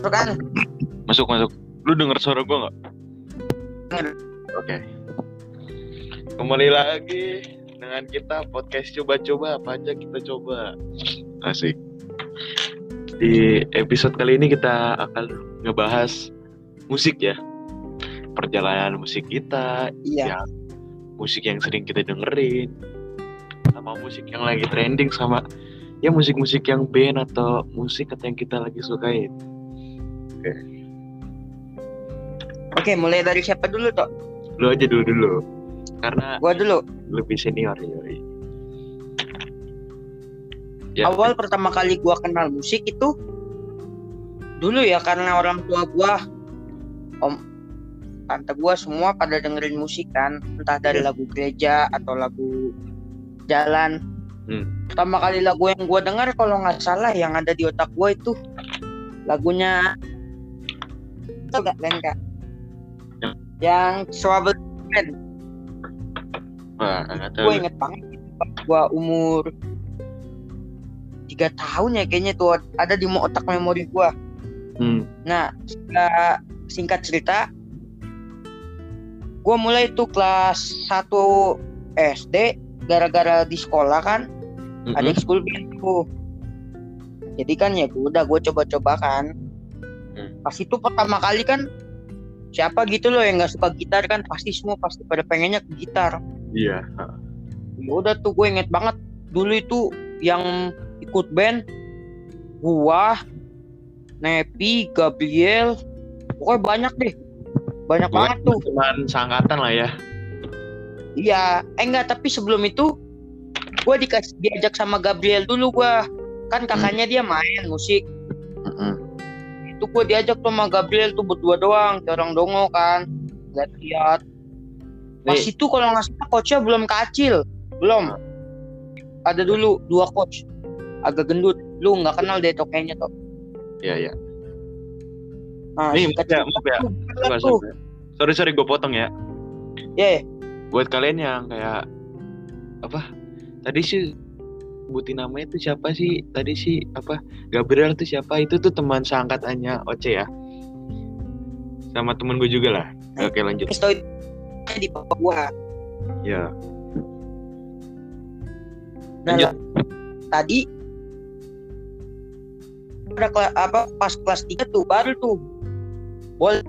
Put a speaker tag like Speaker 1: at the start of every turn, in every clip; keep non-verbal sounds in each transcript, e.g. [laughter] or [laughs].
Speaker 1: Masuk kan?
Speaker 2: Masuk masuk. Lu denger suara gua nggak? Oke. Kembali lagi dengan kita podcast coba-coba apa aja kita coba. Asik. Di episode kali ini kita akan ngebahas musik ya. Perjalanan musik kita,
Speaker 1: Iya.
Speaker 2: yang musik yang sering kita dengerin, sama musik yang lagi trending sama ya musik-musik yang band atau musik atau yang kita lagi sukain.
Speaker 1: Oke, mulai dari siapa dulu, Tok?
Speaker 2: Lu aja dulu dulu. Karena
Speaker 1: Gua dulu.
Speaker 2: lebih senior yoi. Ya,
Speaker 1: Awal pertama kali gua kenal musik itu dulu ya karena orang tua gua om tante gua semua pada dengerin musik kan, entah dari lagu gereja atau lagu jalan.
Speaker 2: Hmm.
Speaker 1: Pertama kali lagu yang gua dengar kalau nggak salah yang ada di otak gua itu lagunya itu gak Lenka?
Speaker 2: Yang-
Speaker 1: Yang.
Speaker 2: Wah, nggak tahu.
Speaker 1: gue inget banget gue umur tiga tahun ya kayaknya tuh ada di otak memori gue
Speaker 2: Hmm.
Speaker 1: nah setelah singkat cerita gue mulai tuh kelas 1 SD gara-gara di sekolah kan
Speaker 2: Mm-mm.
Speaker 1: ada school band tuh jadi kan ya gue udah gue coba-coba kan
Speaker 2: Hmm.
Speaker 1: pas itu pertama kali kan siapa gitu loh yang nggak suka gitar kan pasti semua pasti pada pengennya ke gitar
Speaker 2: Iya.
Speaker 1: ya udah tuh gue inget banget dulu itu yang ikut band gua Nepi Gabriel pokoknya banyak deh banyak banget tuh
Speaker 2: Cuman seangkatan lah ya.
Speaker 1: iya eh enggak tapi sebelum itu gue dikasih diajak sama Gabriel dulu gua kan kakaknya dia main musik
Speaker 2: Mm-mm.
Speaker 1: Itu gue diajak tuh sama Gabriel tuh berdua doang orang dongo kan lihat-lihat pas
Speaker 2: Nih,
Speaker 1: itu kalau nggak salah coachnya belum kacil belum ada dulu dua coach agak gendut lu nggak kenal deh kayaknya tuh
Speaker 2: iya iya.
Speaker 1: nah
Speaker 2: Nih, maaf ya, maaf ya.
Speaker 1: tuh.
Speaker 2: sorry. Sorry gue potong ya.
Speaker 1: ya
Speaker 2: Buat kalian yang kayak apa? Tadi sih sebutin namanya itu siapa sih? Tadi sih apa? Gabriel tuh siapa? Itu tuh teman seangkatannya Oce ya. Sama temen gue juga lah. Oke lanjut.
Speaker 1: pistol di papa gua
Speaker 2: Ya.
Speaker 1: nah
Speaker 2: Lanjut.
Speaker 1: tadi ada kela- apa pas kelas 3 tuh baru tuh boleh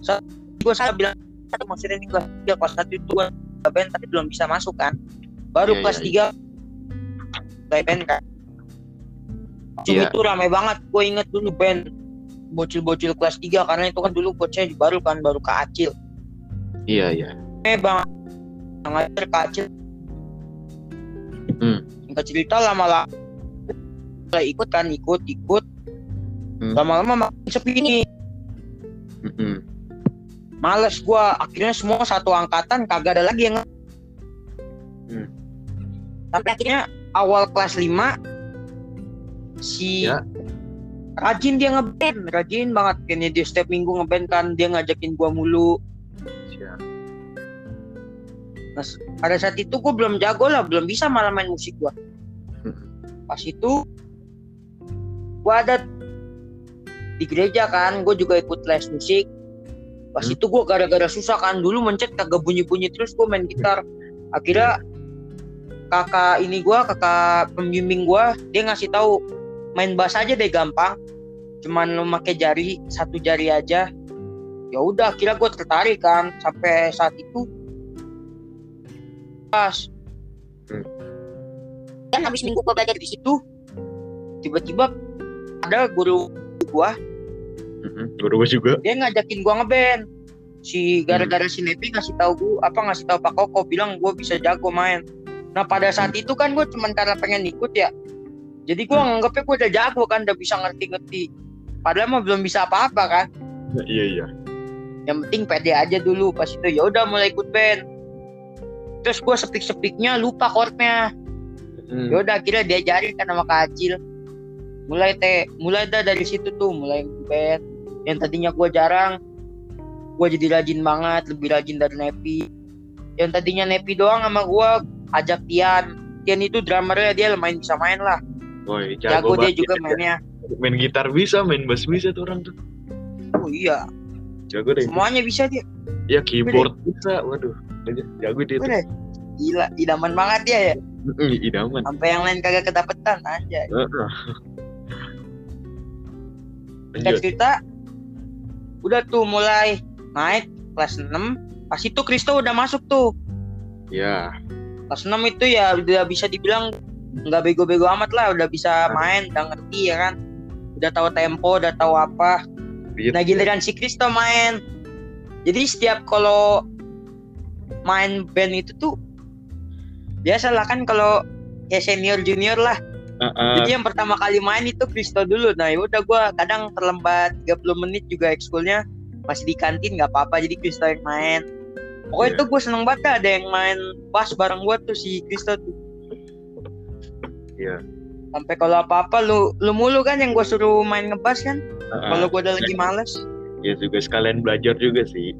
Speaker 1: so, gue salah bilang maksudnya di kelas 3 kelas 1 itu gue tapi belum bisa masuk kan baru
Speaker 2: Iya,
Speaker 1: kelas
Speaker 2: iya,
Speaker 1: 3 kayak band kan
Speaker 2: Iya.
Speaker 1: itu rame banget gue inget dulu band bocil-bocil kelas 3 karena itu kan dulu coachnya baru kan baru ke Acil
Speaker 2: Iya iya.
Speaker 1: eh bang ngajar ke Acil
Speaker 2: Hmm.
Speaker 1: singkat cerita lama-lama mulai ikut kan ikut ikut
Speaker 2: Hmm.
Speaker 1: lama-lama makin sepi nih
Speaker 2: Mm-mm.
Speaker 1: males gua akhirnya semua satu angkatan kagak ada lagi yang
Speaker 2: Hmm.
Speaker 1: sampai akhirnya awal kelas 5 si
Speaker 2: Ya.
Speaker 1: rajin dia ngeband rajin banget kayaknya dia setiap minggu ngeband kan dia ngajakin gua mulu
Speaker 2: Siap.
Speaker 1: Nah, pada saat itu gue belum jago lah, belum bisa malah main musik gua.
Speaker 2: Hmm. [laughs]
Speaker 1: Pas itu gua ada di gereja kan, gue juga ikut les musik. Pas
Speaker 2: Hmm.
Speaker 1: itu gue gara-gara susah kan, dulu mencet kagak bunyi-bunyi terus gue main gitar. Akhirnya kakak ini gua, kakak pembimbing gua, dia ngasih tahu main bass aja deh gampang. Cuman lu pakai jari, satu jari aja. Ya udah, akhirnya gue tertarik kan. Sampai saat itu pas
Speaker 2: Hmm.
Speaker 1: kan habis minggu gua belajar di situ tiba-tiba ada guru gua
Speaker 2: Mm-mm. Guru gue juga.
Speaker 1: dia ngajakin gua ngeband si gara-gara si Nepi ngasih tahu gua apa ngasih tahu Pak Koko bilang gua bisa jago main nah pada saat itu kan gua cuman karena pengen ikut ya. Jadi gua nganggapnya gua udah jago kan udah bisa ngerti-ngerti. Padahal mah belum bisa apa-apa kan.
Speaker 2: Iya iya.
Speaker 1: yang penting pede aja dulu pas itu ya udah mulai ikut band. Terus gua sepik-sepiknya lupa chordnya.
Speaker 2: Mm.
Speaker 1: ya udah akhirnya diajarin kan sama Kak Acil. Mulai teh mulai dah dari situ tuh mulai band. Yang tadinya gua jarang gua jadi rajin banget lebih rajin dari Nepi. Yang tadinya Nepi doang sama gua ajak Tian. Tian itu drummernya dia lumayan bisa main lah.
Speaker 2: Woi,
Speaker 1: jago, dia
Speaker 2: banget
Speaker 1: juga
Speaker 2: ya.
Speaker 1: mainnya.
Speaker 2: Main gitar bisa main bass bisa tuh orang tuh.
Speaker 1: Oh iya.
Speaker 2: Jago deh.
Speaker 1: Semuanya bisa dia.
Speaker 2: Ya keyboard bisa. Waduh jago dia tuh.
Speaker 1: Udah. gila idaman banget dia ya.
Speaker 2: Idaman.
Speaker 1: Sampai yang lain kagak kedapetan aja
Speaker 2: lanjut.
Speaker 1: cerita. Udah tuh mulai naik kelas 6 pas itu Kristo udah masuk tuh.
Speaker 2: Ya
Speaker 1: kelas 6 itu ya udah bisa dibilang nggak bego-bego amat lah udah bisa main udah ngerti ya kan? Udah tahu tempo udah tahu apa. Nah giliran si Kristo main. Jadi setiap kalau main band itu tuh biasalah kan kalau ya senior junior lah.
Speaker 2: Heeh.
Speaker 1: jadi yang pertama kali main itu Kristo dulu. Nah ya udah gue kadang terlambat 30 menit juga ekskulnya masih di kantin nggak apa-apa. Jadi Kristo yang main pokoknya
Speaker 2: Iya.
Speaker 1: tuh gue seneng banget ada yang main bass bareng gue tuh si Kristo tuh.
Speaker 2: Iya.
Speaker 1: sampai kalau apa-apa lu lu mulu kan yang gue suruh main ngebas kan?
Speaker 2: Heeh.
Speaker 1: kalau gue udah lagi males.
Speaker 2: Ya juga sekalian belajar juga sih.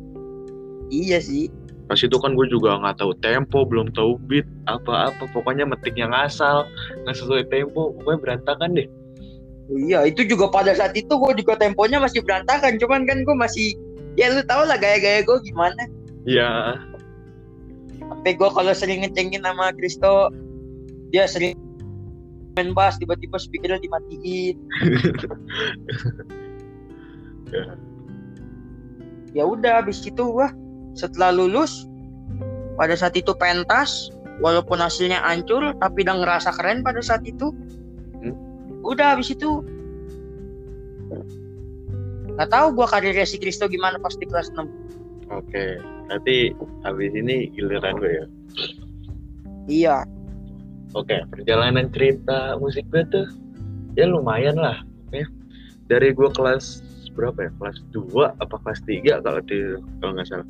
Speaker 1: Iya sih.
Speaker 2: Pas itu kan gue juga nggak tahu tempo belum tahu beat apa-apa pokoknya metiknya ngasal nggak sesuai tempo pokoknya berantakan deh.
Speaker 1: Oh iya itu juga pada saat itu gue juga temponya masih berantakan cuman kan gue masih ya lu tau lah gaya-gaya gue gimana
Speaker 2: ya
Speaker 1: sampai gue kalau sering ngecengin sama Kristo dia sering main bass tiba-tiba speakernya dimatiin.
Speaker 2: Ya. [laughs]
Speaker 1: ya udah habis itu gua setelah lulus pada saat itu pentas walaupun hasilnya hancur tapi udah ngerasa keren pada saat itu.
Speaker 2: Hmm.
Speaker 1: udah habis itu. Nggak tahu gua karirnya si Kristo gimana pas di kelas 6
Speaker 2: oke nanti habis ini giliran gue ya?
Speaker 1: Iya.
Speaker 2: Oke perjalanan cerita musik gue tuh ya lumayan lah oke dari gue kelas berapa ya? Kelas 2 apa kelas 3 kalau di kalau nggak salah.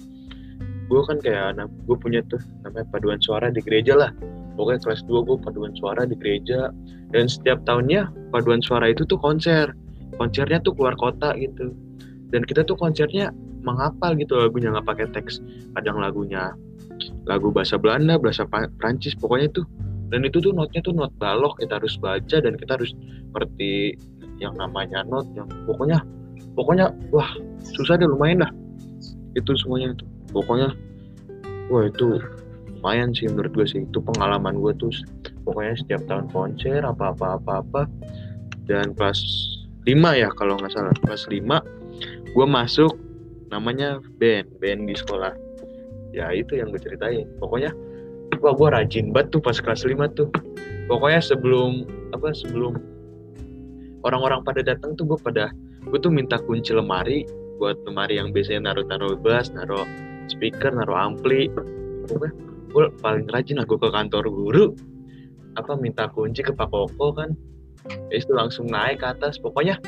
Speaker 2: Gue kan kayak anak gue punya tuh namanya paduan suara di gereja lah. Pokoknya kelas 2 gue paduan suara di gereja. Dan setiap tahunnya paduan suara itu tuh konser. Konsernya tuh keluar kota gitu. Dan kita tuh konsernya menghafal gitu lagunya nggak pakai teks. Kadang lagunya lagu bahasa Belanda bahasa Prancis pokoknya tuh dan itu tuh notnya tuh not balok kita harus baca dan kita harus ngerti yang namanya not yang pokoknya pokoknya wah susah deh lumayan dah. Itu semuanya tuh pokoknya wah itu lumayan sih menurut gue sih. Itu pengalaman gue tuh pokoknya setiap tahun konser apa apa apa apa. Dan kelas 5 ya kalau nggak salah. Kelas 5 gue masuk namanya band band di sekolah. Ya itu yang gue ceritain. Pokoknya wah gue rajin banget tuh pas kelas 5 tuh. Pokoknya sebelum apa sebelum orang-orang pada datang tuh gue pada gue tuh minta kunci lemari buat lemari yang biasanya naruh-naruh bass naruh speaker naruh ampli. Pokoknya gue paling rajin gue ke kantor guru. Apa minta kunci ke Pak Koko kan. Itu langsung naik ke atas. Pokoknya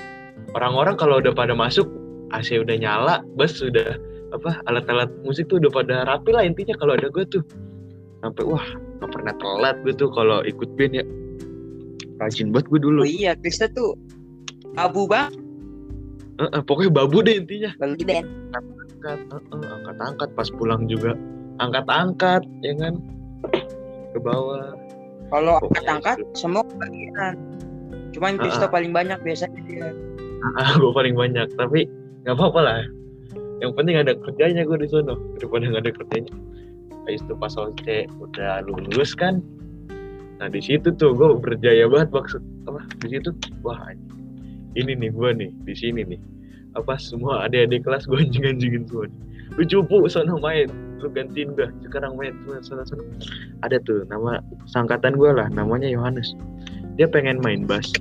Speaker 2: orang-orang kalau udah pada masuk AC udah nyala bass sudah apa alat-alat musik tuh udah pada rapi lah intinya kalau ada gue tuh. Sampai wah nggak pernah telat gue tuh kalau ikut band ya. Rajin banget gue dulu.
Speaker 1: Oh iya Kristo tuh abu banget
Speaker 2: Heeh, pokoknya babu deh intinya.
Speaker 1: Kalau di band
Speaker 2: angkat angkat angkat pas pulang juga. Angkat angkat ya kan? Ke bawah.
Speaker 1: Kalau
Speaker 2: Pokoknya
Speaker 1: angkat-angkat semua kebagian. Cuman Kristo paling banyak biasanya dia. [laughs]
Speaker 2: Ah gue paling banyak tapi nggak apa-apa lah. Yang penting ada kerjanya gue di sono. Daripada nggak ada kerjanya. Habis itu pas OC udah lulus kan. Nah di situ tuh gue berjaya banget maksud apa di situ wah ini nih gue nih di sini nih. Apa semua adik-adik kelas gue [laughs] anjing-anjingin semua nih. lu cupu sono main. Lu gantiin gue sekarang main sono sono ada tuh nama sangkatan gue lah. Namanya Yohanes dia pengen main bass.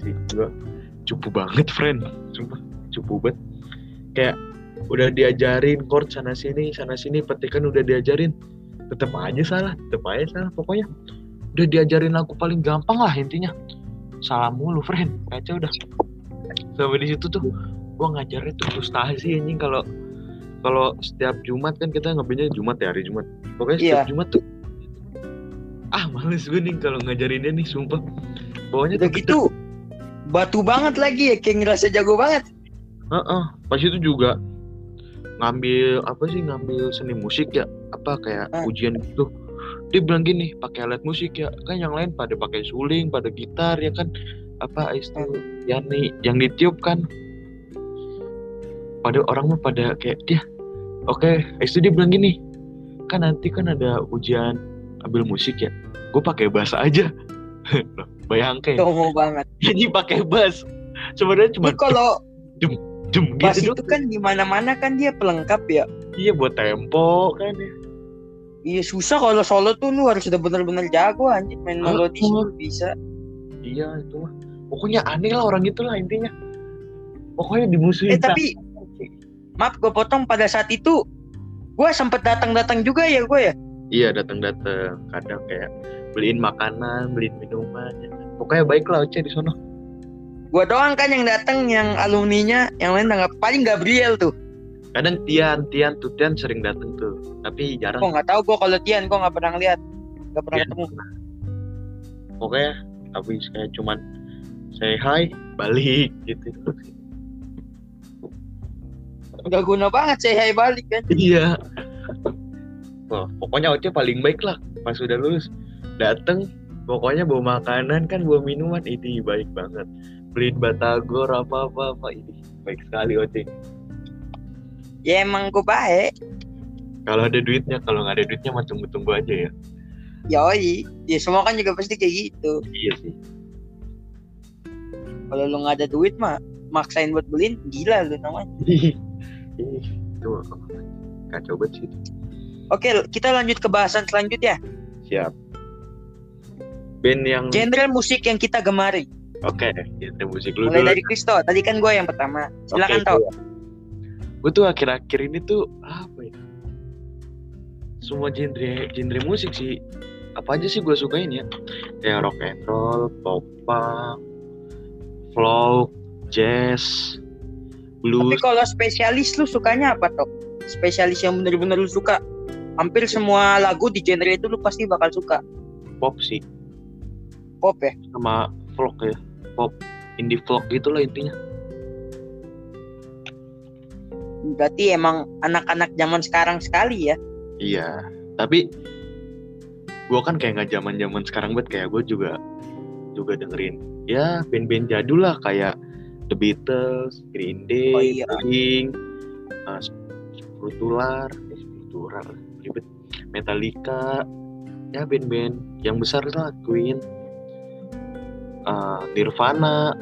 Speaker 2: Sih gue cupu banget friend. Sumpah cupu banget. Kayak udah diajarin chord sana sini sana sini petikan udah diajarin. Tetap aja salah tetap aja salah pokoknya. Udah diajarin lagu paling gampang lah intinya. Salah mulu friend. Kacau udah sampai di situ tuh gua ngajarnya tuh frustasi anjing. Kalau kalau setiap Jumat kan kita ngebandnya Jumat ya hari Jumat. Pokoknya setiap
Speaker 1: Iya.
Speaker 2: Jumat tuh ah males gue nih kalau ngajarin dia nih sumpah. Bawahnya
Speaker 1: udah
Speaker 2: tuh
Speaker 1: gitu batu banget lagi ya kayak ngerasa jago banget.
Speaker 2: Heeh, pas itu juga ngambil apa sih ngambil seni musik ya apa kayak
Speaker 1: Ah.
Speaker 2: ujian gitu. Dia bilang gini pakai alat musik ya. Kan yang lain pada pakai suling pada gitar ya kan? Apa itu yang nih yang ditiup kan? Pada orang mah pada kayak dia oke. Itu dia bilang gini kan nanti kan ada ujian ambil musik ya gue pakai bass aja [laughs] Bayangke
Speaker 1: Tomo banget. [laughs]
Speaker 2: ini pakai bass sebenarnya cuma
Speaker 1: kalau
Speaker 2: jem
Speaker 1: bass
Speaker 2: gitu
Speaker 1: itu kan di mana-mana kan dia pelengkap ya.
Speaker 2: iya buat tempo kan ya
Speaker 1: Iya susah kalau solo tuh lu harus udah bener-bener jago anjir main
Speaker 2: Oh,
Speaker 1: melodi sih
Speaker 2: oh.
Speaker 1: lu bisa.
Speaker 2: iya itu mah pokoknya aneh lah orang itu lah intinya pokoknya dimusuhin
Speaker 1: Eh tapi maaf gue potong pada saat itu gue sempet datang-datang juga ya gue ya.
Speaker 2: iya datang-datang kadang kayak beliin makanan beliin minuman ya. Pokoknya baik lah Oce di sono.
Speaker 1: Gue doang kan yang datang yang alumninya yang lain nggak paling Gabriel tuh.
Speaker 2: kadang Tian Tian tuh Tian sering datang tuh. Tapi jarang.
Speaker 1: Kok nggak tahu gue kalau Tian gue nggak pernah lihat nggak pernah
Speaker 2: Tian
Speaker 1: ketemu.
Speaker 2: pokoknya tapi kayak cuman say hi balik gitu.
Speaker 1: Gak guna banget saya hai balik kan.
Speaker 2: iya. Wah, pokoknya Oce paling baik lah pas udah lulus dateng pokoknya bawa makanan kan bawa minuman ini baik banget beliin batagor apa apa apa ini baik sekali Oce
Speaker 1: Ya emang gue baik.
Speaker 2: kalau ada duitnya kalau nggak ada duitnya mah tunggu-tunggu aja ya
Speaker 1: Yoi, ya semua kan juga pasti kayak gitu.
Speaker 2: iya sih
Speaker 1: Kalau lu nggak ada duit mah maksain buat beliin gila lu namanya. [laughs]
Speaker 2: Itu kacau banget sih itu.
Speaker 1: Oke, kita lanjut ke bahasan selanjutnya.
Speaker 2: siap band yang
Speaker 1: Genre musik yang kita gemari.
Speaker 2: oke genre musik lu
Speaker 1: Mulai
Speaker 2: dulu
Speaker 1: dari Kristo. Tadi kan gue yang pertama. Silakan
Speaker 2: Oke,
Speaker 1: tau.
Speaker 2: gue tuh akhir-akhir ini tuh apa ya semua genre genre musik sih apa aja sih gue sukain ya kayak rock and roll pop punk folk jazz
Speaker 1: Tapi
Speaker 2: blues
Speaker 1: kalau spesialis lu sukanya apa toh? Spesialis yang bener-bener lu suka. Hampir semua lagu di genre itu lu pasti bakal suka.
Speaker 2: pop sih
Speaker 1: Pop ya.
Speaker 2: sama folk ya pop indie folk gitu lah intinya
Speaker 1: Berarti emang anak-anak zaman sekarang sekali ya.
Speaker 2: iya tapi gue kan kayak nggak zaman zaman sekarang banget kayak gue juga juga dengerin ya band-band jadul lah kayak The Beatles, Green Day,
Speaker 1: Oh iya.
Speaker 2: Pink, uh, Sprutular, eh, Sprutular, ribet, Metallica, ya band-band yang besar lah, Queen, uh, Nirvana,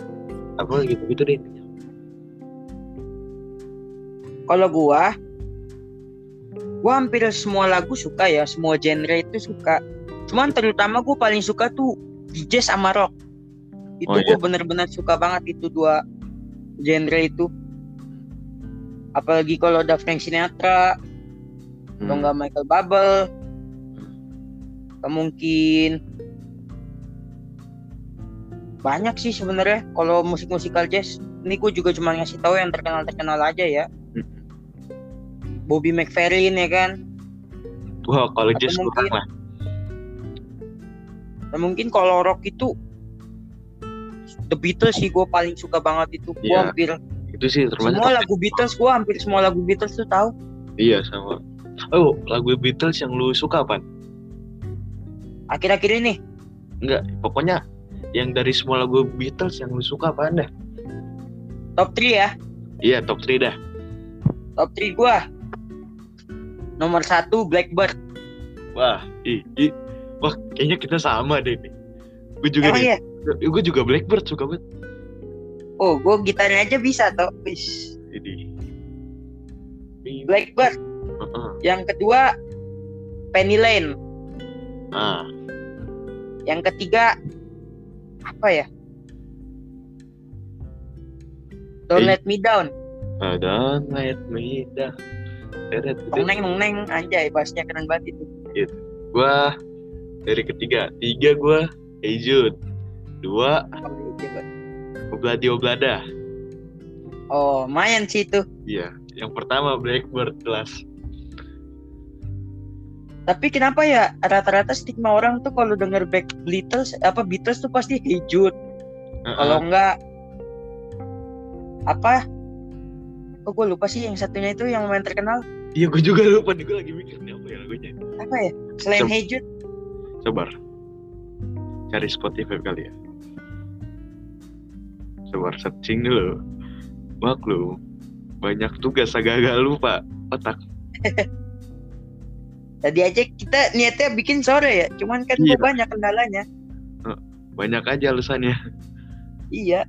Speaker 2: apa gitu gitu deh.
Speaker 1: Kalau gua gua hampir semua lagu suka ya, semua genre itu suka. Cuman terutama gua paling suka tuh jazz sama rock. Itu
Speaker 2: Oh, iya.
Speaker 1: gua bener-bener suka banget itu dua genre itu. Apalagi kalau ada Frank Sinatra, atau
Speaker 2: Hmm.
Speaker 1: enggak Michael Bublé, atau mungkin banyak sih sebenarnya kalau musik musikal jazz. Ini gue juga cuma ngasih tahu yang terkenal terkenal aja ya.
Speaker 2: Hmm.
Speaker 1: Bobby McFerrin ya kan.
Speaker 2: Wah, kalau
Speaker 1: Atau
Speaker 2: jazz kurang
Speaker 1: mungkin-
Speaker 2: lah.
Speaker 1: Dan mungkin kalau rock itu The Beatles sih gue paling suka banget itu. Gue
Speaker 2: Iya,
Speaker 1: hampir
Speaker 2: Itu sih termasuk
Speaker 1: semua lagu Beatles gue hampir semua lagu Beatles tuh tahu.
Speaker 2: Iya sama. Oh, lagu Beatles yang lu suka apa?
Speaker 1: Akhir-akhir ini
Speaker 2: Enggak, pokoknya yang dari semua lagu Beatles yang lu suka apa anda?
Speaker 1: top 3 ya.
Speaker 2: Iya, top 3 dah.
Speaker 1: Top 3 gue. Nomor satu Blackbird.
Speaker 2: Wah, ih, ih. Wah, kayaknya kita sama deh nih. Gue juga
Speaker 1: Emang
Speaker 2: nih.
Speaker 1: ya?
Speaker 2: Gue juga Blackbird suka banget.
Speaker 1: Oh, gue gitarnya aja bisa toh. Wis.
Speaker 2: Ini.
Speaker 1: Blackbird.
Speaker 2: Heeh.
Speaker 1: Yang kedua Penny Lane.
Speaker 2: Ah,
Speaker 1: Yang ketiga apa ya? Don't
Speaker 2: Eh.
Speaker 1: Let Me Down.
Speaker 2: ah, don't let me down.
Speaker 1: Neng neng anjay bassnya keren banget itu.
Speaker 2: Gua dari ketiga, tiga gua Hey Jude. Dua Obladi Oblada.
Speaker 1: Oh, lumayan sih itu.
Speaker 2: Iya, yang pertama Blackbird kelas.
Speaker 1: Tapi kenapa ya rata-rata stigma orang tuh kalau denger back Beatles apa Beatles tuh pasti Hey Jude. Kalau enggak apa? Oh, gue lupa sih yang satunya itu yang main terkenal
Speaker 2: Iya, gue juga lupa nih. Gue lagi mikir nih apa ya lagunya.
Speaker 1: apa ya? Selain
Speaker 2: Coba.
Speaker 1: Hey Jude,
Speaker 2: Coba cari Spotify kali ya. Sabar searching dulu. Maklum. Banyak tugas agak-agak lupa otak. [laughs]
Speaker 1: Tadi aja kita niatnya bikin sore ya, cuman kan
Speaker 2: Iya.
Speaker 1: banyak kendalanya.
Speaker 2: Banyak aja alasannya.
Speaker 1: Iya,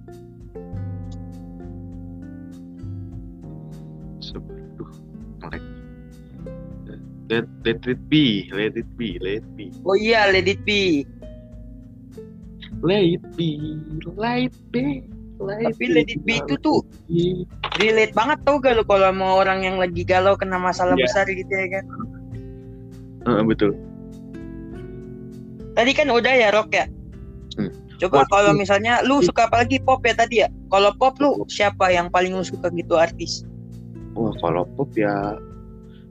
Speaker 2: melek. Let, let it be, let it be, let it be.
Speaker 1: oh iya let it be.
Speaker 2: Let it be, let it be. Let
Speaker 1: Tapi let it be itu tuh relate banget tau gak lu kalau sama orang yang lagi galau kena masalah
Speaker 2: Iya.
Speaker 1: besar gitu ya kan.
Speaker 2: Heeh, betul.
Speaker 1: Tadi kan udah ya rock ya.
Speaker 2: Hmm.
Speaker 1: Coba kalau misalnya lu suka apa lagi pop ya tadi ya. Kalau pop lu siapa yang paling lu suka gitu artis?
Speaker 2: Wah, kalau pop ya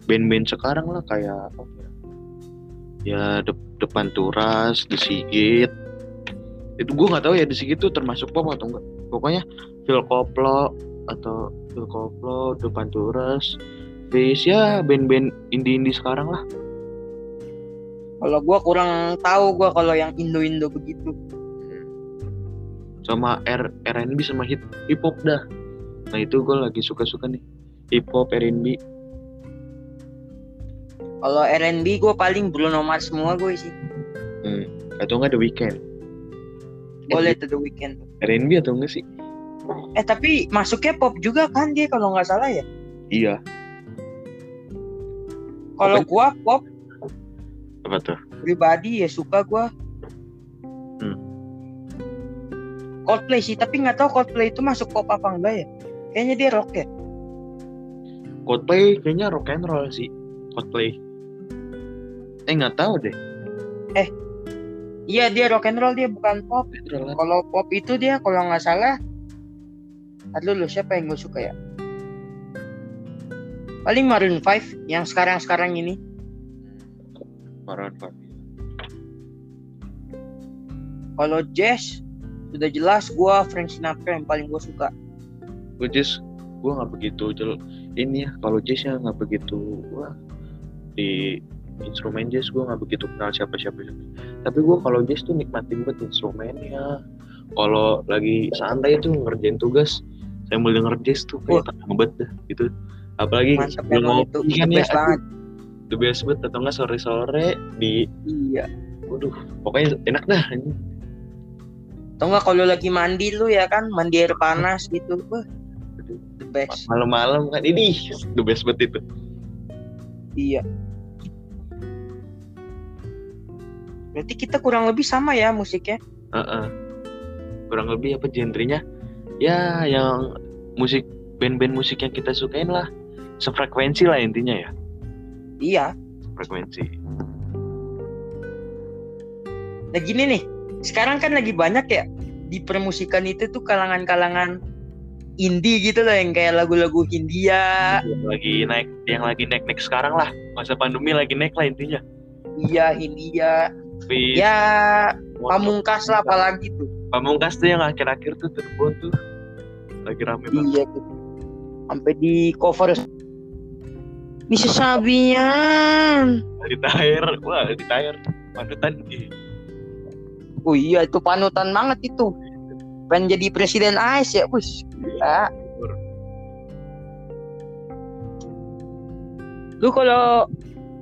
Speaker 2: band-band sekarang lah kayak ya? Ya de- depan turas, The Sigit. Itu gue nggak tahu ya The Sigit itu termasuk pop atau enggak. Pokoknya Phil Koplo atau Phil Koplo, depan turas, Fish ya band-band indie-indie sekarang lah.
Speaker 1: Kalau gua kurang tahu gua kalau yang Indo-Indo begitu.
Speaker 2: Sama R R&B sama hip hip hop dah. Nah itu gue lagi suka-suka nih hip hop R&B.
Speaker 1: Kalau R&B gua paling Bruno Mars semua gue sih.
Speaker 2: Hmm. Atau enggak The Weeknd.
Speaker 1: Boleh tuh The Weeknd.
Speaker 2: R&B atau enggak sih?
Speaker 1: Eh tapi masuknya pop juga kan dia kalau nggak salah ya.
Speaker 2: Iya.
Speaker 1: Kalau gua pop
Speaker 2: Apa tuh?
Speaker 1: pribadi ya suka gua.
Speaker 2: Hmm.
Speaker 1: Coldplay sih, tapi nggak tahu Coldplay itu masuk pop apa enggak ya. Kayaknya dia rock ya.
Speaker 2: Coldplay kayaknya rock and roll sih. Coldplay. Eh nggak tahu deh.
Speaker 1: Iya dia rock and roll dia bukan pop. Kalau pop itu dia kalau nggak salah. Aduh lu siapa yang gue suka ya? Paling Maroon 5 yang sekarang-sekarang ini.
Speaker 2: Five.
Speaker 1: Kalau jazz sudah jelas gua Frank Sinatra yang paling gue suka.
Speaker 2: Gue jazz, gue nggak begitu jel. Ini ya kalau jazz ya nggak begitu. Wah di instrumen jazz gue nggak begitu kenal siapa-siapa. Tapi gue kalau jazz tuh nikmatin banget instrumennya. Kalau lagi santai tuh ngerjain tugas, saya mau denger jazz tuh kayak tenang banget dah gitu. Apalagi
Speaker 1: Mantap
Speaker 2: ngopi kan ya. The best banget atau nggak sore-sore di
Speaker 1: Iya.
Speaker 2: waduh pokoknya enak dah.
Speaker 1: Atau enggak kalau lagi mandi lu ya kan, mandi air panas gitu. Wah, the best.
Speaker 2: malam-malam kan ini the best banget itu
Speaker 1: Iya. Berarti kita kurang lebih sama ya musiknya.
Speaker 2: Heeh. kurang lebih apa genrenya ya yang musik band-band musik yang kita sukain lah sefrekuensi lah intinya ya
Speaker 1: Iya.
Speaker 2: frekuensi.
Speaker 1: Nah gini nih, sekarang kan lagi banyak ya di permusikan itu tuh kalangan-kalangan indie gitu loh yang kayak lagu-lagu Hindia,
Speaker 2: yang lagi naik yang lagi naik naik sekarang lah. Masa pandemi lagi naik lah intinya.
Speaker 1: Iya Hindia,
Speaker 2: Tapi
Speaker 1: ya pamungkas lah apalagi tuh.
Speaker 2: pamungkas tuh yang akhir-akhir tuh terbon tuh. Lagi rame banget.
Speaker 1: Iya tuh. Sampai di cover bisa sabian.
Speaker 2: di tire wah di tire panutan
Speaker 1: Oh iya itu panutan banget itu. Pengen jadi presiden AS ya, bus. Gila. Lu kalau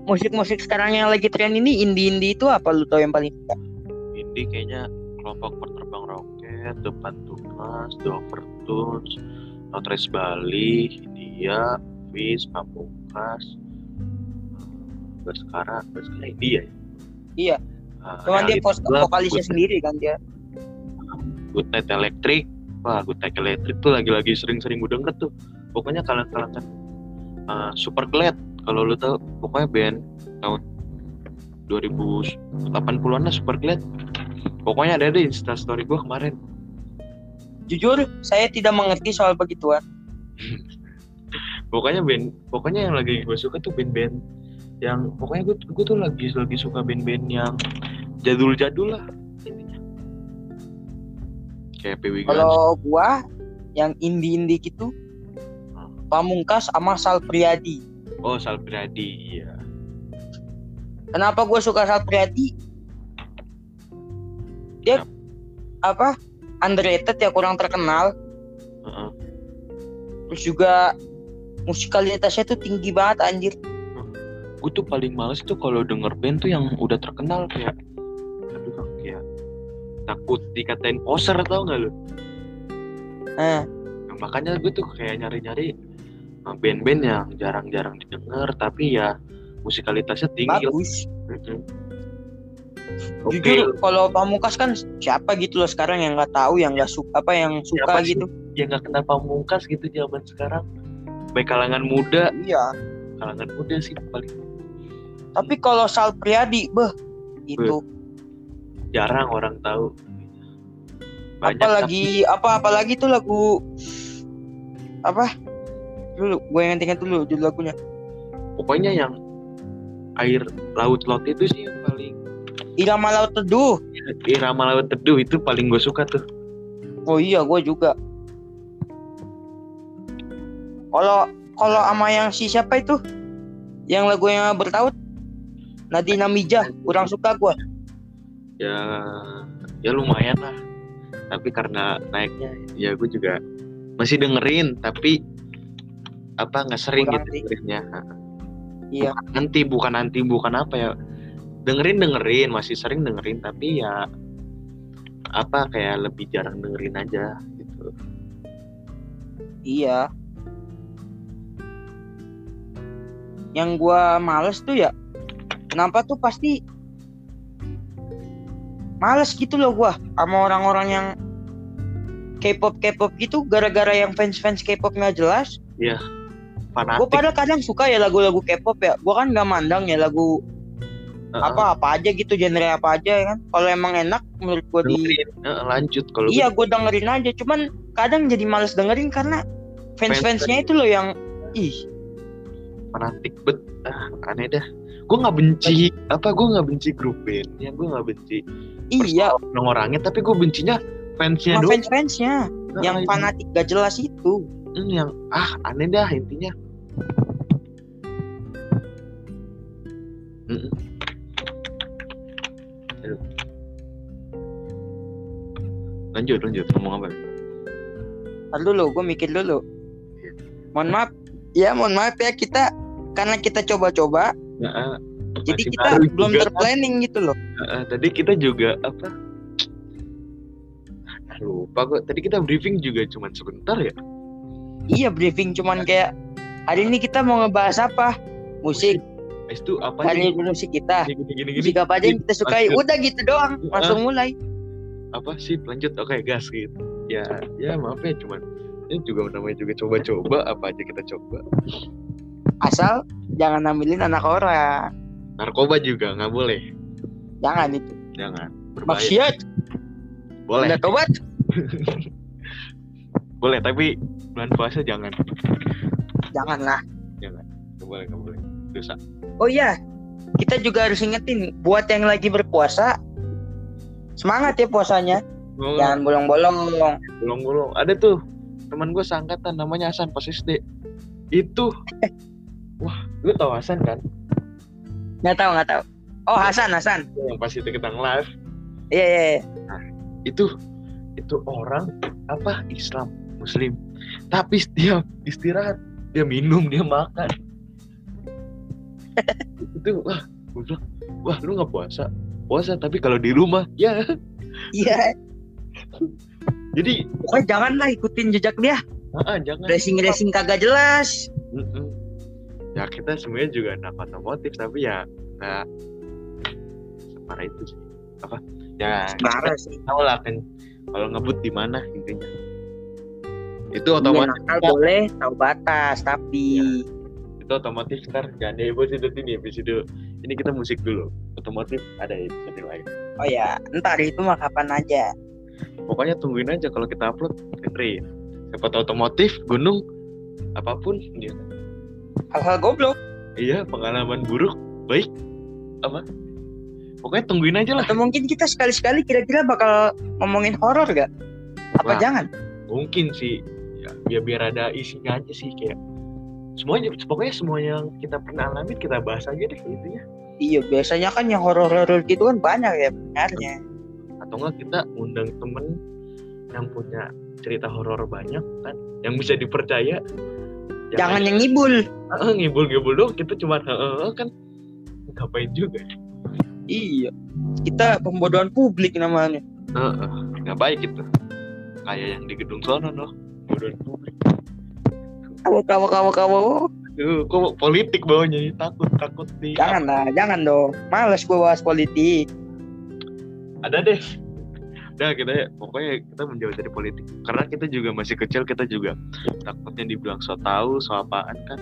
Speaker 1: musik-musik sekarang yang lagi tren ini indie-indie itu apa lu tau yang paling suka?
Speaker 2: Indie kayaknya kelompok penerbang roket, depan tunas, The Overtones, Notres Bali, India, Fis, Pamungkas, Bersekara, Bersekara India ya?
Speaker 1: Iya.
Speaker 2: Uh,
Speaker 1: Cuman dia
Speaker 2: Reality
Speaker 1: pos
Speaker 2: Club,
Speaker 1: vokalisnya
Speaker 2: Good-
Speaker 1: sendiri kan dia.
Speaker 2: Good Night Electric, wah Good Night Electric tuh lagi-lagi sering-sering gue denger tuh. Pokoknya kalian-kalian uh, Super Glad, kalau lu tahu, pokoknya band tahun 2080-an lah Super Glad. Pokoknya ada di instastory gue kemarin.
Speaker 1: Jujur, saya tidak mengerti soal begituan. [laughs]
Speaker 2: pokoknya band pokoknya yang lagi gue suka tuh band-band yang pokoknya gue gue tuh lagi lagi suka band-band yang jadul-jadul lah intinya kayak PW
Speaker 1: Kalau gua yang indie-indie gitu,
Speaker 2: Hmm.
Speaker 1: Pamungkas sama Sal Priadi.
Speaker 2: oh Sal Priadi iya
Speaker 1: Kenapa gua suka Sal Priadi? Dia apa? underrated ya kurang terkenal
Speaker 2: Heeh.
Speaker 1: terus juga musikalitasnya tuh tinggi banget anjir.
Speaker 2: Gue tuh paling males tuh kalau denger band tuh yang udah terkenal kayak aduh kayak takut dikatain poser tau gak lu?
Speaker 1: Nah
Speaker 2: Nah, makanya gue tuh kayak nyari-nyari uh, band-band yang jarang-jarang didengar tapi ya musikalitasnya tinggi.
Speaker 1: Bagus.
Speaker 2: Mm-mm.
Speaker 1: jujur kalau pamungkas kan siapa gitu loh sekarang yang nggak tahu yang nggak suka apa yang suka
Speaker 2: Siapa
Speaker 1: gitu?
Speaker 2: ya nggak kenal pamungkas gitu zaman sekarang. Baik kalangan muda,
Speaker 1: iya.
Speaker 2: Kalangan muda sih paling.
Speaker 1: Tapi kalau Sal Priadi beh itu.
Speaker 2: Jarang orang tahu. Banyak
Speaker 1: apalagi apa apalagi tuh lagu apa? Dulu gue yang ingat dulu judul lagunya.
Speaker 2: Tapi pokoknya yang air laut laut itu sih yang paling
Speaker 1: Irama Laut Teduh.
Speaker 2: Irama laut teduh itu paling gue suka tuh.
Speaker 1: oh iya gue juga kalau kalau sama yang si siapa itu? Yang lagu yang bertaut? Nadina Mijah kurang suka gue
Speaker 2: Ya ya lumayan lah. Tapi karena naiknya ya gue juga masih dengerin tapi apa nggak sering
Speaker 1: Kurang
Speaker 2: gitu dengerinnya.
Speaker 1: iya.
Speaker 2: Nanti bukan nanti bukan apa ya. Dengerin dengerin masih sering dengerin tapi ya apa kayak lebih jarang dengerin aja gitu.
Speaker 1: Iya. Yang gua males tuh ya, kenapa tuh pasti males gitu loh gua sama orang-orang yang K-pop K-pop gitu gara-gara yang fans-fans K-pop nggak jelas. Gue
Speaker 2: fanatik
Speaker 1: padahal kadang suka ya lagu-lagu K-pop ya. Gua kan nggak mandang ya lagu
Speaker 2: Heeh,
Speaker 1: apa apa aja gitu genre apa aja ya kan. Kalau emang enak menurut gua di
Speaker 2: Heeh, lanjut kalau
Speaker 1: Iya, gue dengerin aja. Cuman kadang jadi males dengerin karena fans-fansnya itu loh yang ih
Speaker 2: gue fanatik bet ah, aneh dah gue nggak benci apa gue nggak benci grup band ya gue nggak benci
Speaker 1: iya
Speaker 2: orang orangnya tapi gue bencinya fansnya
Speaker 1: sama
Speaker 2: doang
Speaker 1: fans-fansnya
Speaker 2: Heeh,
Speaker 1: yang
Speaker 2: itu.
Speaker 1: fanatik gak jelas itu.
Speaker 2: Hmm, yang ah aneh dah intinya. Aduh. lanjut lanjut ngomong apa
Speaker 1: Ntar dulu, gue mikir dulu. Mohon maaf, ya mohon maaf ya kita karena kita coba-coba,
Speaker 2: Nah,
Speaker 1: jadi kita belum
Speaker 2: juga.
Speaker 1: terplanning gitu loh.
Speaker 2: Tadi kita juga apa Ah, lupa kok tadi kita briefing juga cuma sebentar ya
Speaker 1: Iya briefing cuman kayak hari ini kita mau ngebahas apa? Musik,
Speaker 2: itu apa
Speaker 1: hari ini musik kita.
Speaker 2: gini gini gini
Speaker 1: Musik apa aja yang kita sukai.
Speaker 2: Lanjut.
Speaker 1: Udah gitu doang, langsung mulai.
Speaker 2: apa sih lanjut oke gas gitu ya ya maaf ya cuman ini juga namanya juga coba-coba apa aja kita coba?
Speaker 1: Asal jangan ambilin anak orang.
Speaker 2: narkoba juga nggak boleh.
Speaker 1: Jangan itu.
Speaker 2: jangan berbahaya.
Speaker 1: Maksiat,
Speaker 2: boleh.
Speaker 1: Udah tobat. [laughs]
Speaker 2: boleh tapi bulan puasa jangan.
Speaker 1: Janganlah.
Speaker 2: nggak boleh nggak boleh. Dosa.
Speaker 1: Oh iya, kita juga harus ingetin buat yang lagi berpuasa, semangat ya puasanya,
Speaker 2: oh,
Speaker 1: jangan bolong-bolong.
Speaker 2: bolong-bolong. Ada tuh teman gue seangkatan namanya Hasan pas SD itu. Wah lu tau Hasan kan?
Speaker 1: Nggak tahu nggak tahu. Oh Hasan Hasan,
Speaker 2: yang pas itu kita live.
Speaker 1: Iya iya. iya.
Speaker 2: itu itu orang apa Islam Muslim. Tapi setiap istirahat dia minum dia makan. [laughs] Itu wah gue bilang wah lu nggak puasa? Puasa tapi kalau di rumah. [laughs] Ya.
Speaker 1: Iya,
Speaker 2: jadi
Speaker 1: pokoknya janganlah ikutin jejak dia.
Speaker 2: ah, jangan
Speaker 1: Racing-racing kagak jelas.
Speaker 2: Mm-mm. ya kita sebenarnya juga anak otomotif tapi ya nggak separah itu sih apa ya
Speaker 1: Parah sih.
Speaker 2: tahu lah kan kalau ngebut di mana intinya itu
Speaker 1: Iya,
Speaker 2: otomatis
Speaker 1: nakal boleh, tahu batas, tapi
Speaker 2: itu otomotif ntar jangan di episode ini episode ini kita musik dulu otomotif ada episode lain
Speaker 1: oh ya, ntar itu mah kapan aja.
Speaker 2: Pokoknya tungguin aja kalau kita upload dengerin siapa tahu otomotif gunung apa pun dia
Speaker 1: Hal-hal goblok.
Speaker 2: iya pengalaman buruk baik apa pokoknya tungguin aja lah
Speaker 1: Atau mungkin kita sekali-sekali kira-kira bakal ngomongin horor gak? Apa
Speaker 2: Wah.
Speaker 1: jangan?
Speaker 2: mungkin sih ya biar biar ada isinya aja sih kayak semuanya pokoknya semua yang kita pernah alamin kita bahas aja deh gitu ya
Speaker 1: Iya, biasanya kan yang horor-horor gitu kan banyak ya benarnya.
Speaker 2: Atau enggak kita undang temen yang punya cerita horor banyak kan yang bisa dipercaya
Speaker 1: Jangan yang ngibul.
Speaker 2: Ah, ngibul-ngibul dong kita cuma heeh kan ngapain juga
Speaker 1: Iya. Kita pembodohan publik namanya.
Speaker 2: Heeh, nggak baik itu kayak yang di gedung sono loh bodoh publik
Speaker 1: Kamu kamu kamu kamu.
Speaker 2: Duh, kok politik bawahnya nih? takut takut di
Speaker 1: Jangan lah, jangan dong. Males gue bahas politik.
Speaker 2: Ada deh udah kita ya pokoknya kita menjauh dari politik karena kita juga masih kecil kita juga takutnya dibilang so tahu so apaan kan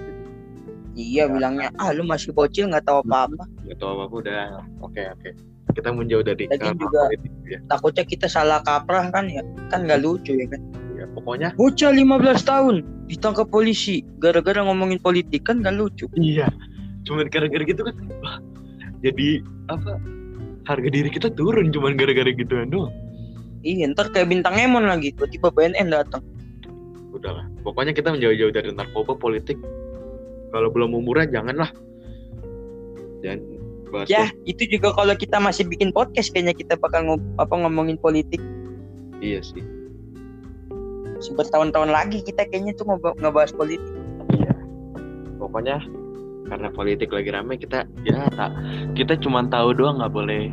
Speaker 1: Iya bilangnya, ah lu masih bocil nggak tahu apa-apa.
Speaker 2: nggak tahu apa apa udah oke oke kita menjauh dari
Speaker 1: Lagian juga-
Speaker 2: politik ya.
Speaker 1: Takutnya kita salah kaprah kan ya. Kan nggak lucu ya kan.
Speaker 2: ya pokoknya
Speaker 1: Bocah 15 tahun ditangkap polisi gara-gara ngomongin politik kan nggak lucu.
Speaker 2: iya cuman gara-gara gitu kan jadi apa harga diri kita turun cuman gara-gara gituan doang
Speaker 1: Iya, ntar kayak bintang Emon lagi, tiba-tiba BNN datang.
Speaker 2: udahlah pokoknya kita menjauh-jauh dari narkoba politik kalau belum umurnya janganlah dan bahas
Speaker 1: Ya, itu juga kalau kita masih bikin podcast kayaknya kita bakal ngo- apa ngomongin politik.
Speaker 2: iya sih
Speaker 1: Masih bertahun-tahun lagi kita kayaknya tuh ngebahas politik.
Speaker 2: iya pokoknya karena politik lagi rame kita ya tak kita cuma tahu doang nggak boleh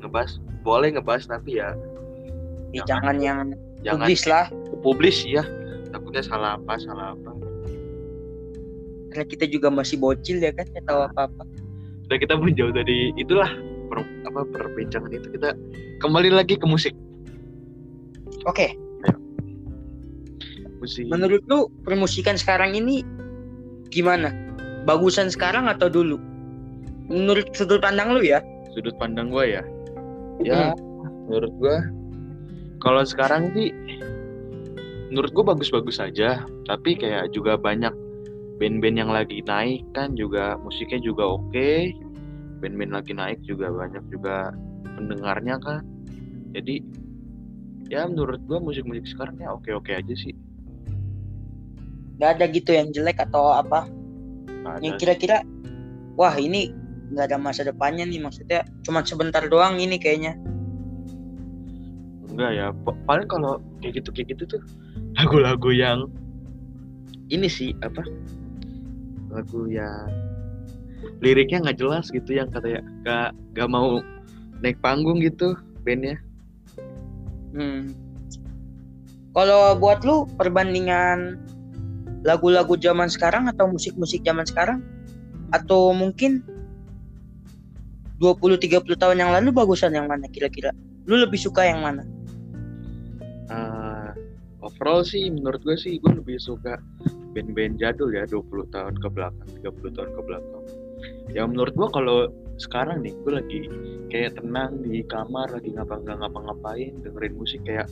Speaker 2: ngebahas. Boleh ngebahas tapi ya
Speaker 1: Ya, jangan yang
Speaker 2: jangan
Speaker 1: publis lah.
Speaker 2: publis ya takutnya salah apa salah apa.
Speaker 1: Karena kita juga masih bocil ya kan, nggak tahu apa-apa.
Speaker 2: dan kita menjauh dari itulah per, apa perbincangan itu kita kembali lagi ke musik.
Speaker 1: Oke,
Speaker 2: musik.
Speaker 1: Menurut lu permusikan sekarang ini gimana? Bagusan sekarang atau dulu? Menurut sudut pandang lu ya?
Speaker 2: sudut pandang gue ya? Ya menurut gue kalau sekarang sih menurut gue bagus-bagus aja. Tapi kayak juga banyak band-band yang lagi naik kan juga musiknya juga oke. Band-band lagi naik juga banyak juga pendengarnya kan. Jadi ya menurut gue musik-musik sekarang ya oke-oke aja sih.
Speaker 1: Gak ada gitu yang jelek atau apa?
Speaker 2: Nggak
Speaker 1: Yang
Speaker 2: ada.
Speaker 1: kira-kira, wah ini nggak ada masa depannya nih maksudnya cuma sebentar doang ini kayaknya.
Speaker 2: enggak ya Pa- paling kalau kayak gitu kayak gitu tuh lagu-lagu yang ini sih apa lagu yang liriknya nggak jelas gitu yang katanya gak gak mau naik panggung gitu bandnya
Speaker 1: Hmm. Kalau buat lu perbandingan lagu-lagu zaman sekarang atau musik-musik zaman sekarang atau mungkin 20 30 tahun yang lalu bagusan yang mana kira-kira? Lu lebih suka yang mana?
Speaker 2: Eh, overall sih menurut gue sih gue lebih suka band-band jadul ya 20 tahun ke belakang 30 tahun ke belakang ya menurut gue kalau sekarang nih gue lagi kayak tenang di kamar lagi ngapa nggak ngapa-ngapain dengerin musik kayak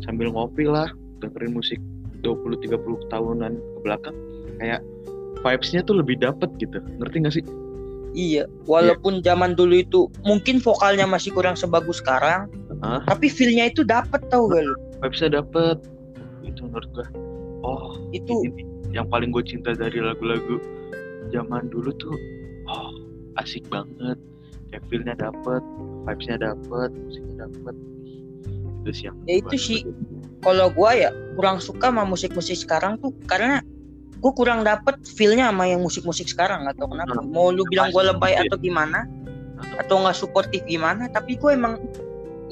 Speaker 2: sambil ngopi lah dengerin musik 20-30 tahunan ke belakang kayak vibes-nya tuh lebih dapet gitu ngerti gak sih
Speaker 1: Iya, walaupun zaman dulu itu mungkin vokalnya masih kurang sebagus sekarang,
Speaker 2: Hah?
Speaker 1: tapi feel-nya itu dapet tau gak lu?
Speaker 2: vibes-nya dapet itu menurut gue oh
Speaker 1: Itu
Speaker 2: ini yang paling gue cinta dari lagu-lagu zaman dulu tuh oh asik banget kayak feel-nya dapet vibes-nya dapet musiknya dapet itu sih yang
Speaker 1: Ya, itu sih. Kalau gua ya kurang suka sama musik-musik sekarang tuh karena gua kurang dapet feel-nya sama yang musik-musik sekarang atau kenapa.
Speaker 2: Hmm.
Speaker 1: Mau lu bilang gua lebay atau gimana atau nggak suportif gimana, tapi gua emang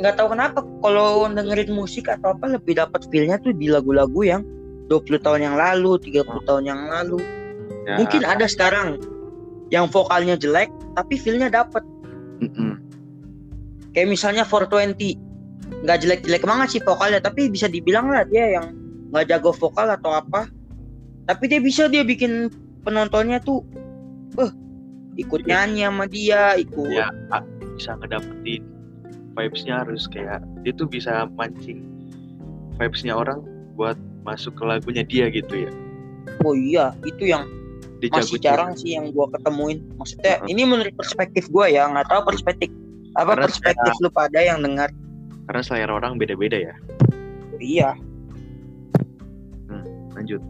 Speaker 1: nggak tahu kenapa kalau dengerin musik atau apa lebih dapat feel-nya tuh di lagu-lagu yang 20 tahun yang lalu, 30 tahun yang lalu.
Speaker 2: Ya,
Speaker 1: Mungkin ada sekarang yang vokalnya jelek tapi feel-nya dapet.
Speaker 2: mm-mm.
Speaker 1: Kayak misalnya 420 nggak jelek-jelek banget sih vokalnya tapi bisa dibilang lah dia yang nggak jago vokal atau apa. Tapi dia bisa dia bikin penontonnya tuh eh ikut nyanyi sama dia ikut.
Speaker 2: Ya bisa ngedapetin vibes-nya harus kayak dia tuh bisa mancing vibes-nya orang buat masuk ke lagunya dia gitu ya.
Speaker 1: Oh iya itu yang
Speaker 2: dia
Speaker 1: masih jarang sih yang gua ketemuin. Maksudnya
Speaker 2: Heeh.
Speaker 1: ini menurut perspektif gua ya nggak tahu perspektif apa
Speaker 2: Karena
Speaker 1: perspektif lu pada yang dengar
Speaker 2: karena selera orang beda-beda ya.
Speaker 1: Iya.
Speaker 2: Lanjut.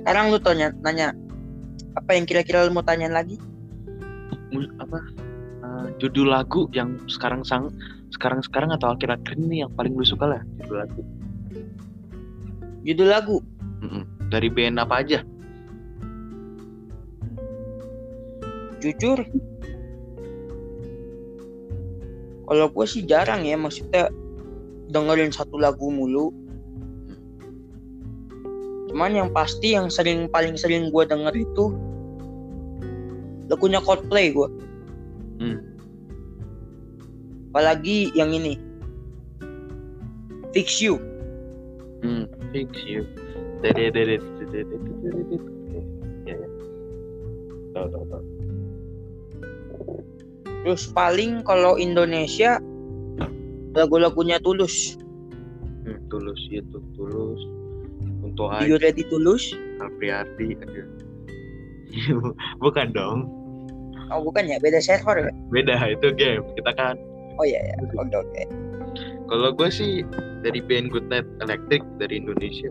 Speaker 1: Sekarang lu tanya nanya apa yang kira-kira lu mau tanya lagi?
Speaker 2: Apa? Eh, judul lagu yang sekarang sang sekarang-sekarang atau akhir-akhir ini yang paling lu suka lah judul lagu?
Speaker 1: Judul lagu?
Speaker 2: Mm-mm. dari band apa aja?
Speaker 1: Jujur kalau gue sih jarang ya maksudnya dengerin satu lagu mulu cuman yang pasti yang sering paling sering gue denger itu lagunya Coldplay gue
Speaker 2: Hmm.
Speaker 1: apalagi yang ini Fix You
Speaker 2: Hmm, fix you. Ya ya. Tahu tahu tahu.
Speaker 1: Terus paling kalau Indonesia lagu-lagunya Tulus
Speaker 2: Hmm, tulus itu tulus. Untuk
Speaker 1: You
Speaker 2: aja
Speaker 1: Ready Tulus
Speaker 2: Alpriardi ada. [laughs] Bukan dong.
Speaker 1: oh bukan ya beda server ya
Speaker 2: Beda itu game. Kita kan.
Speaker 1: oh iya ya oke oke
Speaker 2: Kalau gue sih dari band Goodnight Electric dari Indonesia.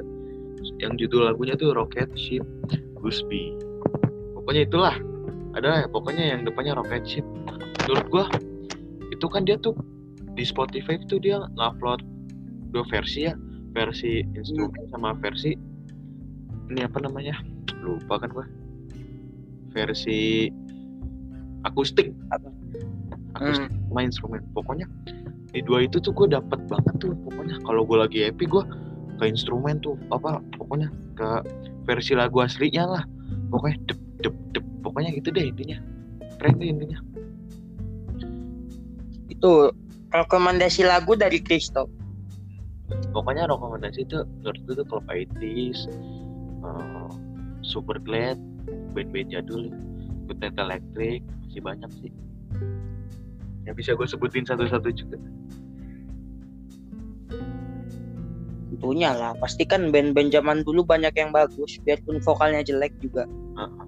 Speaker 2: Yang judul lagunya tuh Rocket Ship Gooseby. Pokoknya itulah. Ada pokoknya yang depannya Rocket Ship. Menurut gue itu kan dia tuh di Spotify itu dia ngupload dua versi ya. Versi instrumen sama versi ini apa namanya? Lupa kan gue. Versi akustik.
Speaker 1: Apa?
Speaker 2: Akustik sama instrumen. Pokoknya di dua itu tuh gue dapet banget tuh pokoknya kalau gue lagi happy gue ke instrumen tuh apa pokoknya ke versi lagu aslinya lah pokoknya dep dep dep pokoknya gitu deh intinya keren deh intinya
Speaker 1: itu rekomendasi lagu dari Kristo
Speaker 2: pokoknya rekomendasi itu menurut gue tuh 80s uh, Super Glad band-band jadul Good Night Electric masih banyak sih. Yang bisa gue sebutin satu-satu juga.
Speaker 1: Tentunya lah pasti kan band-band zaman dulu banyak yang bagus biarpun vokalnya jelek juga.
Speaker 2: Heeh.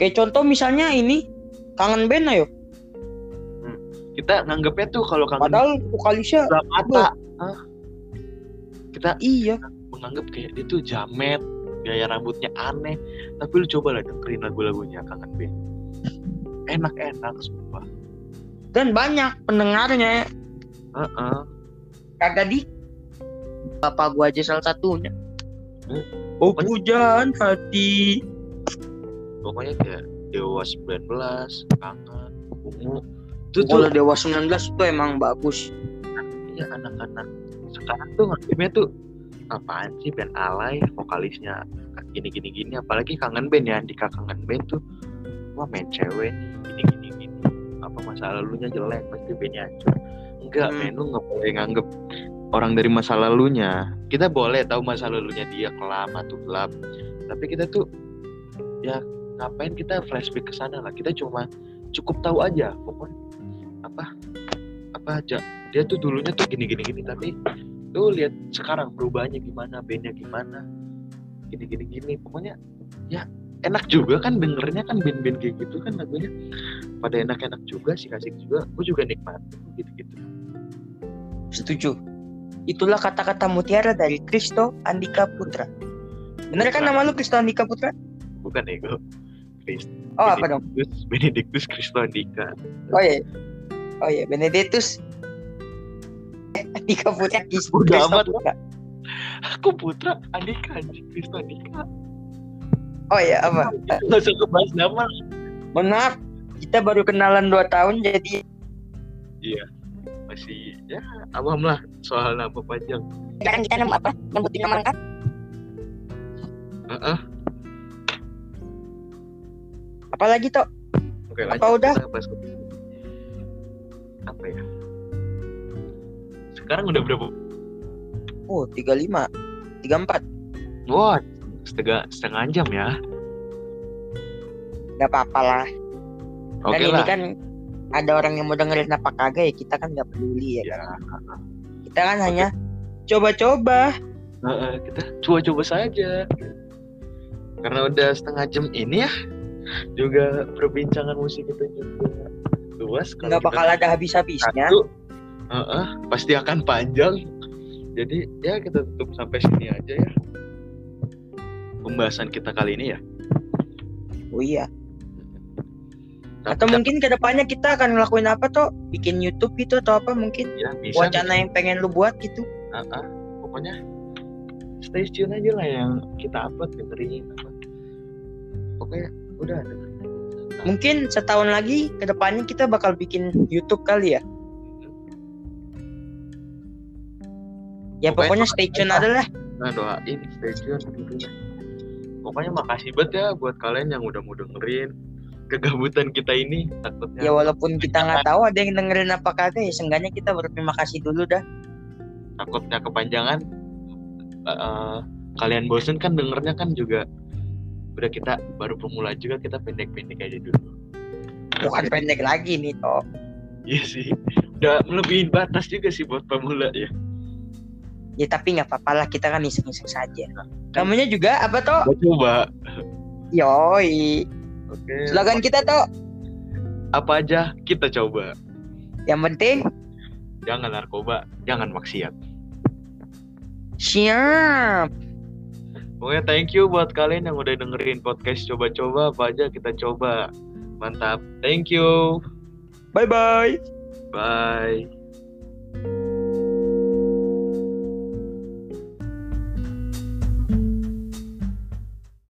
Speaker 1: kayak contoh misalnya ini kangen band ayo
Speaker 2: kita nganggapnya tuh kalau kangen
Speaker 1: padahal vokalisnya
Speaker 2: mata. Hah? kita
Speaker 1: iya.
Speaker 2: menganggap kayak dia tuh jamet gaya rambutnya aneh. Tapi lu coba lah dengerin lagu-lagunya kangen band enak-enak sumpah.
Speaker 1: Dan banyak pendengarnya.
Speaker 2: Heeh.
Speaker 1: kagak di bapak gua aja salah satunya.
Speaker 2: Hmm.
Speaker 1: oh hujan hati.
Speaker 2: Pokoknya kayak Dewa 19 kangen ungu itu tuh
Speaker 1: kalau Dewa 19 itu emang bagus.
Speaker 2: Ya anak-anak. Sekarang tuh nganggapnya tuh apaan sih band alay vokalisnya gini gini gini apalagi kangen band ya Andika kangen band tuh. Wah main cewek nih gini gini gini apa masa lalunya jelek pasti bandnya hancur. Enggak
Speaker 1: Hmm.
Speaker 2: men lu nggak boleh nganggep orang dari masa lalunya. Kita boleh tahu masa lalunya dia kelam atau gelap tapi kita tuh ya ngapain kita flashback ke sana lah. Kita cuma cukup tahu aja pokoknya apa aja. Dia tuh dulunya tuh gini gini gini tapi lu lihat sekarang perubahannya gimana bandnya gimana gini gini. Gini pokoknya ya enak juga kan dengernya kan band-band kayak gitu kan lagunya. Pada enak-enak juga sih asik juga. Gue juga nikmatin gitu gitu
Speaker 1: setuju. Itulah kata-kata mutiara dari Kristo Andika Putra. Bener kan nama lu Kristo Andika Putra?
Speaker 2: Bukan ego. Chris
Speaker 1: oh apa dong?
Speaker 2: Benedictus Benedictus Kristo Andika.
Speaker 1: Oh iya oh iya Benedictus Eh, Andika Putra.
Speaker 2: Udah amat.
Speaker 1: Putra.
Speaker 2: Aku putra Andika anjing Kristo Andika.
Speaker 1: Oh iya apa?
Speaker 2: Nggak usah kebahas nama.
Speaker 1: Mohon maaf kita baru kenalan 2 tahun jadi
Speaker 2: masih ya awam lah soal nama panjang.
Speaker 1: Sekarang kita nama apa? Nyebutin nama lengkap
Speaker 2: Heeh.
Speaker 1: apalagi toh
Speaker 2: Oke,
Speaker 1: Apa udah?
Speaker 2: Kita bahas apa ya? Sekarang udah berapa?
Speaker 1: oh 35 34
Speaker 2: Wah, setengah setengah jam ya.
Speaker 1: nggak apa-apa lah
Speaker 2: Oke
Speaker 1: kan ini
Speaker 2: lah.
Speaker 1: kan ada orang yang mau dengerin apa kagak ya kita kan nggak peduli ya,
Speaker 2: Ya,
Speaker 1: kan? kita kan hanya coba-coba
Speaker 2: heeh, kita coba-coba saja. Karena udah setengah jam ini ya, juga perbincangan musik kita juga luas.
Speaker 1: Nggak bakal ada habis-habisnya
Speaker 2: satu, heeh, pasti akan panjang. Jadi ya kita tutup sampai sini aja ya. Pembahasan kita kali ini ya.
Speaker 1: oh iya Atau mungkin ke depannya kita akan ngelakuin apa toh? Bikin YouTube gitu atau apa mungkin?
Speaker 2: ya bisa
Speaker 1: Wacana yang pengen lu buat gitu.
Speaker 2: Ah, ah. pokoknya stay tune aja lah yang kita upload dengerin apa pokoknya udah dengerin
Speaker 1: Mungkin setahun lagi ke depannya kita bakal bikin YouTube kali ya. Ya
Speaker 2: Pokoknya
Speaker 1: pokoknya stay tune aja lah.
Speaker 2: nah doain stay tune tentunya pokoknya makasih banget ya buat kalian yang udah mau dengerin kegabutan kita ini takutnya
Speaker 1: Ya walaupun kita nggak tahu ada yang dengerin apa kagak ya seenggaknya kita berterima kasih dulu dah.
Speaker 2: takutnya kepanjangan eh, kalian bosen kan dengernya kan juga udah kita baru pemula juga kita pendek-pendek aja dulu
Speaker 1: Bukan pendek lagi nih toh.
Speaker 2: iya sih udah melebihi batas juga sih buat pemula ya
Speaker 1: Ya tapi nggak apa-apa lah kita kan iseng-iseng saja. Namanya juga apa toh?
Speaker 2: Coba
Speaker 1: Yoi.
Speaker 2: oke
Speaker 1: Slogan kita toh.
Speaker 2: apa aja kita coba
Speaker 1: Yang penting
Speaker 2: jangan narkoba jangan maksiat
Speaker 1: siap.
Speaker 2: Pokoknya thank you buat kalian yang udah dengerin podcast coba-coba apa aja kita coba. Mantap. Thank you.
Speaker 1: Bye bye.
Speaker 2: Bye.